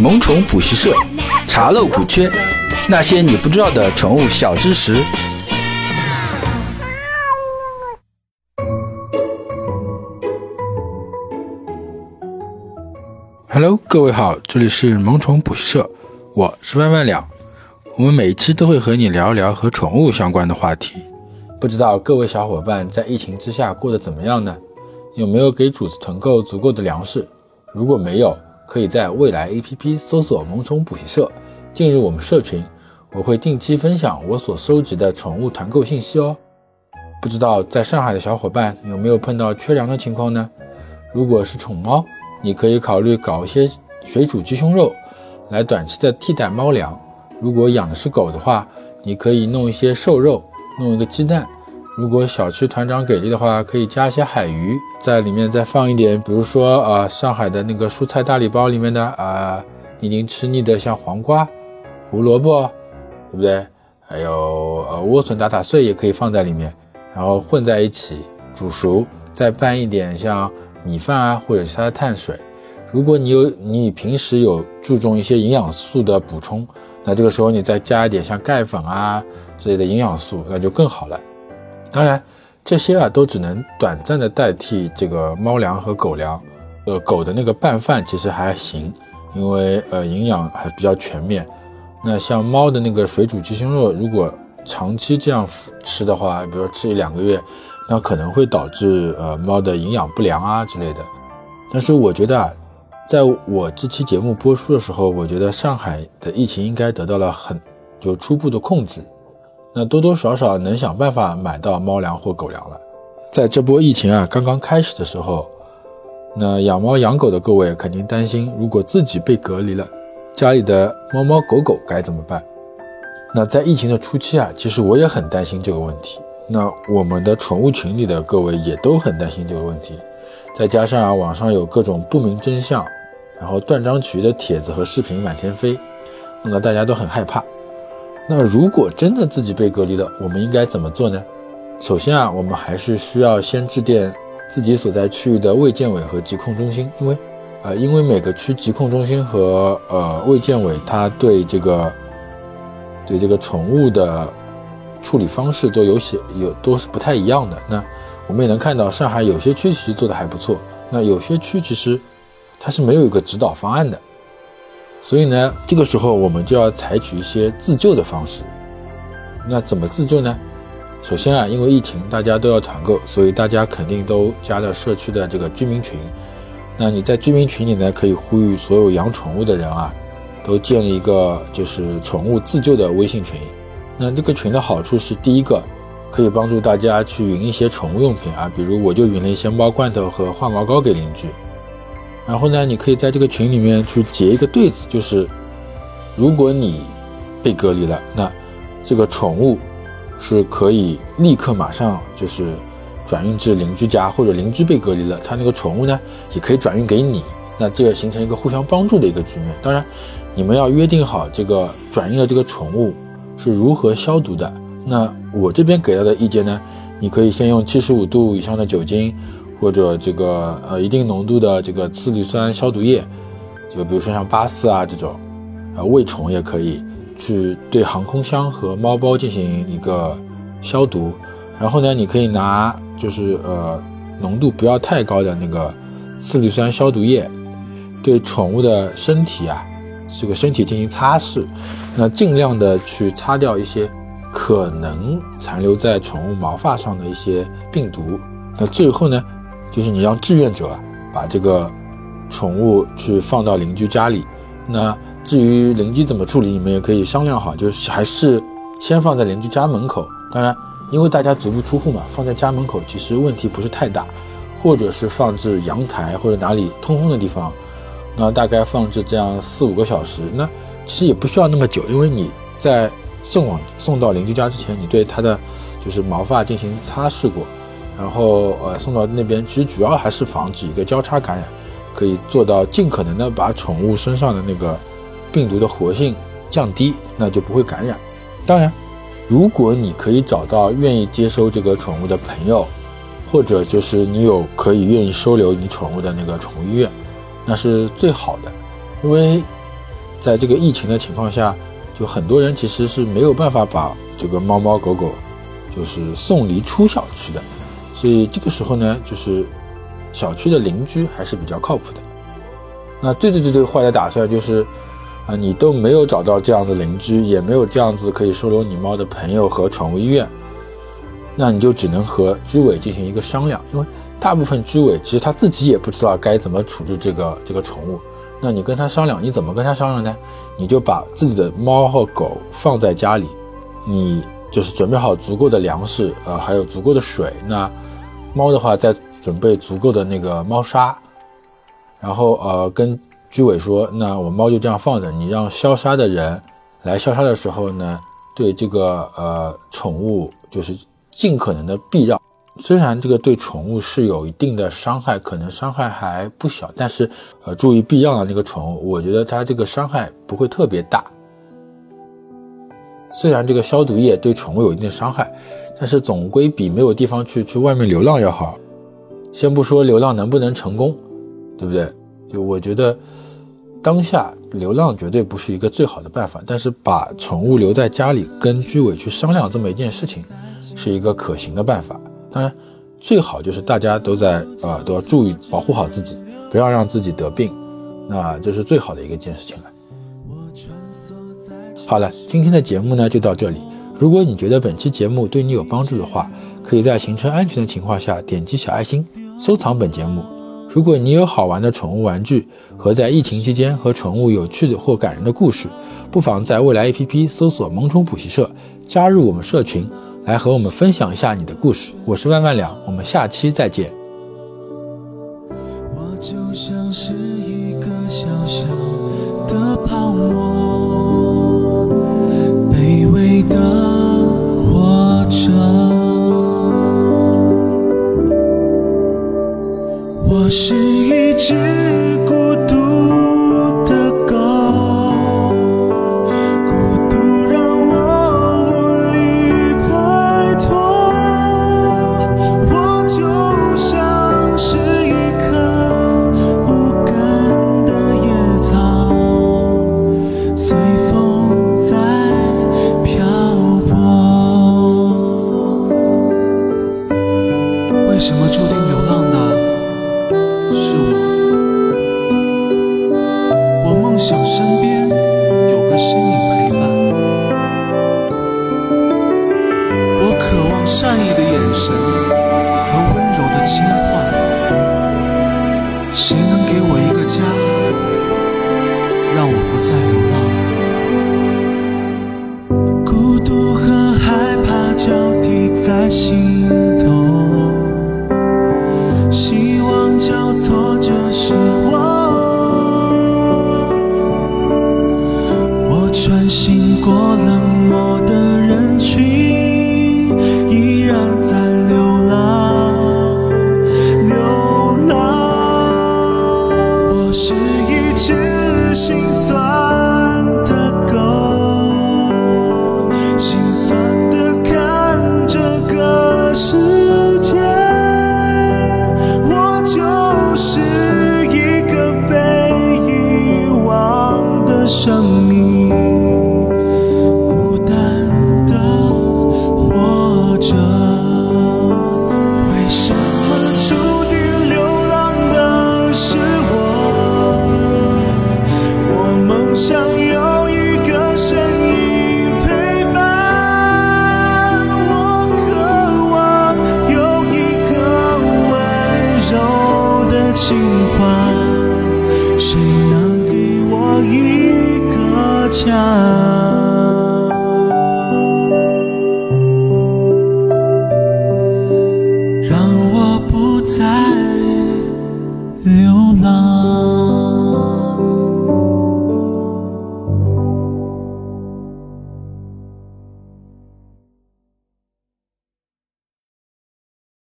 萌宠补习社，查漏补缺，那些你不知道的宠物小知识。Hello，各位好，这里是萌宠补习社，我是万万两。我们每一期都会和你聊一聊和宠物相关的话题。不知道各位小伙伴在疫情之下过得怎么样呢？有没有给主子囤够足够的粮食？如果没有，可以在未来 APP 搜索“萌宠补习社”，进入我们社群，我会定期分享我所收集的宠物团购信息哦。不知道在上海的小伙伴有没有碰到缺粮的情况呢？如果是宠猫，你可以考虑搞一些水煮鸡胸肉，来短期的替代猫粮。如果养的是狗的话，你可以弄一些瘦肉，弄一个鸡蛋。如果小区团长给力的话，可以加一些海鱼在里面，再放一点，比如说啊，上海的那个蔬菜大礼包里面的啊，已经吃腻的像黄瓜、胡萝卜，对不对？还有呃莴笋打打碎也可以放在里面，然后混在一起煮熟，再拌一点像米饭啊或者其他的碳水。如果你有你平时有注重一些营养素的补充，那这个时候你再加一点像钙粉啊之类的营养素，那就更好了。当然，这些啊都只能短暂的代替这个猫粮和狗粮。呃，狗的那个拌饭其实还行，因为呃营养还比较全面。那像猫的那个水煮鸡胸肉，如果长期这样吃的话，比如吃一两个月，那可能会导致呃猫的营养不良啊之类的。但是我觉得啊，在我这期节目播出的时候，我觉得上海的疫情应该得到了很就初步的控制。那多多少少能想办法买到猫粮或狗粮了。在这波疫情啊刚刚开始的时候，那养猫养狗的各位肯定担心，如果自己被隔离了，家里的猫猫狗狗该怎么办？那在疫情的初期啊，其实我也很担心这个问题。那我们的宠物群里的各位也都很担心这个问题。再加上啊，网上有各种不明真相，然后断章取义的帖子和视频满天飞，弄得大家都很害怕。那如果真的自己被隔离了，我们应该怎么做呢？首先啊，我们还是需要先致电自己所在区域的卫健委和疾控中心，因为，呃，因为每个区疾控中心和呃卫健委，它对这个对这个宠物的处理方式都有些有都是不太一样的。那我们也能看到，上海有些区其实做的还不错，那有些区其实它是没有一个指导方案的。所以呢，这个时候我们就要采取一些自救的方式。那怎么自救呢？首先啊，因为疫情，大家都要团购，所以大家肯定都加了社区的这个居民群。那你在居民群里呢，可以呼吁所有养宠物的人啊，都建立一个就是宠物自救的微信群。那这个群的好处是，第一个可以帮助大家去匀一些宠物用品啊，比如我就匀了一些猫罐头和化毛膏给邻居。然后呢，你可以在这个群里面去结一个对子，就是如果你被隔离了，那这个宠物是可以立刻马上就是转运至邻居家，或者邻居被隔离了，他那个宠物呢也可以转运给你，那这个形成一个互相帮助的一个局面。当然，你们要约定好这个转运的这个宠物是如何消毒的。那我这边给到的意见呢，你可以先用七十五度以上的酒精。或者这个呃一定浓度的这个次氯酸消毒液，就比如说像八四啊这种，呃喂宠也可以去对航空箱和猫包进行一个消毒。然后呢，你可以拿就是呃浓度不要太高的那个次氯酸消毒液，对宠物的身体啊这个身体进行擦拭，那尽量的去擦掉一些可能残留在宠物毛发上的一些病毒。那最后呢？就是你让志愿者把这个宠物去放到邻居家里，那至于邻居怎么处理，你们也可以商量好，就是还是先放在邻居家门口。当然，因为大家足不出户嘛，放在家门口其实问题不是太大，或者是放置阳台或者哪里通风的地方，那大概放置这样四五个小时，那其实也不需要那么久，因为你在送往送到邻居家之前，你对它的就是毛发进行擦拭过。然后呃送到那边，其实主要还是防止一个交叉感染，可以做到尽可能的把宠物身上的那个病毒的活性降低，那就不会感染。当然，如果你可以找到愿意接收这个宠物的朋友，或者就是你有可以愿意收留你宠物的那个宠物医院，那是最好的。因为在这个疫情的情况下，就很多人其实是没有办法把这个猫猫狗狗就是送离出小区的，所以这个时候呢，就是小区的邻居还是比较靠谱的。那最最最最坏的打算就是，啊，你都没有找到这样的邻居，也没有这样子可以收留你猫的朋友和宠物医院，那你就只能和居委进行一个商量，因为。大部分居委其实他自己也不知道该怎么处置这个这个宠物，那你跟他商量，你怎么跟他商量呢？你就把自己的猫和狗放在家里，你就是准备好足够的粮食，呃，还有足够的水。那猫的话，再准备足够的那个猫砂，然后呃，跟居委说，那我猫就这样放着，你让消杀的人来消杀的时候呢，对这个呃宠物就是尽可能的避让。虽然这个对宠物是有一定的伤害，可能伤害还不小，但是，呃，注意避让的那个宠物，我觉得它这个伤害不会特别大。虽然这个消毒液对宠物有一定伤害，但是总归比没有地方去去外面流浪要好。先不说流浪能不能成功，对不对？就我觉得，当下流浪绝对不是一个最好的办法，但是把宠物留在家里，跟居委去商量这么一件事情，是一个可行的办法。当然，最好就是大家都在啊，都要注意保护好自己，不要让自己得病，那这是最好的一个件事情了。好了，今天的节目呢就到这里。如果你觉得本期节目对你有帮助的话，可以在行车安全的情况下点击小爱心收藏本节目。如果你有好玩的宠物玩具和在疫情期间和宠物有趣的或感人的故事，不妨在未来 APP 搜索“萌宠补习社”，加入我们社群。来和我们分享一下你的故事，我是万万两，我们下期再见。我就像是一个小小的泡沫，我是一只。谁能给我是一只心酸的狗，心酸的看这个世界，我就是一个被遗忘的生命。在流浪。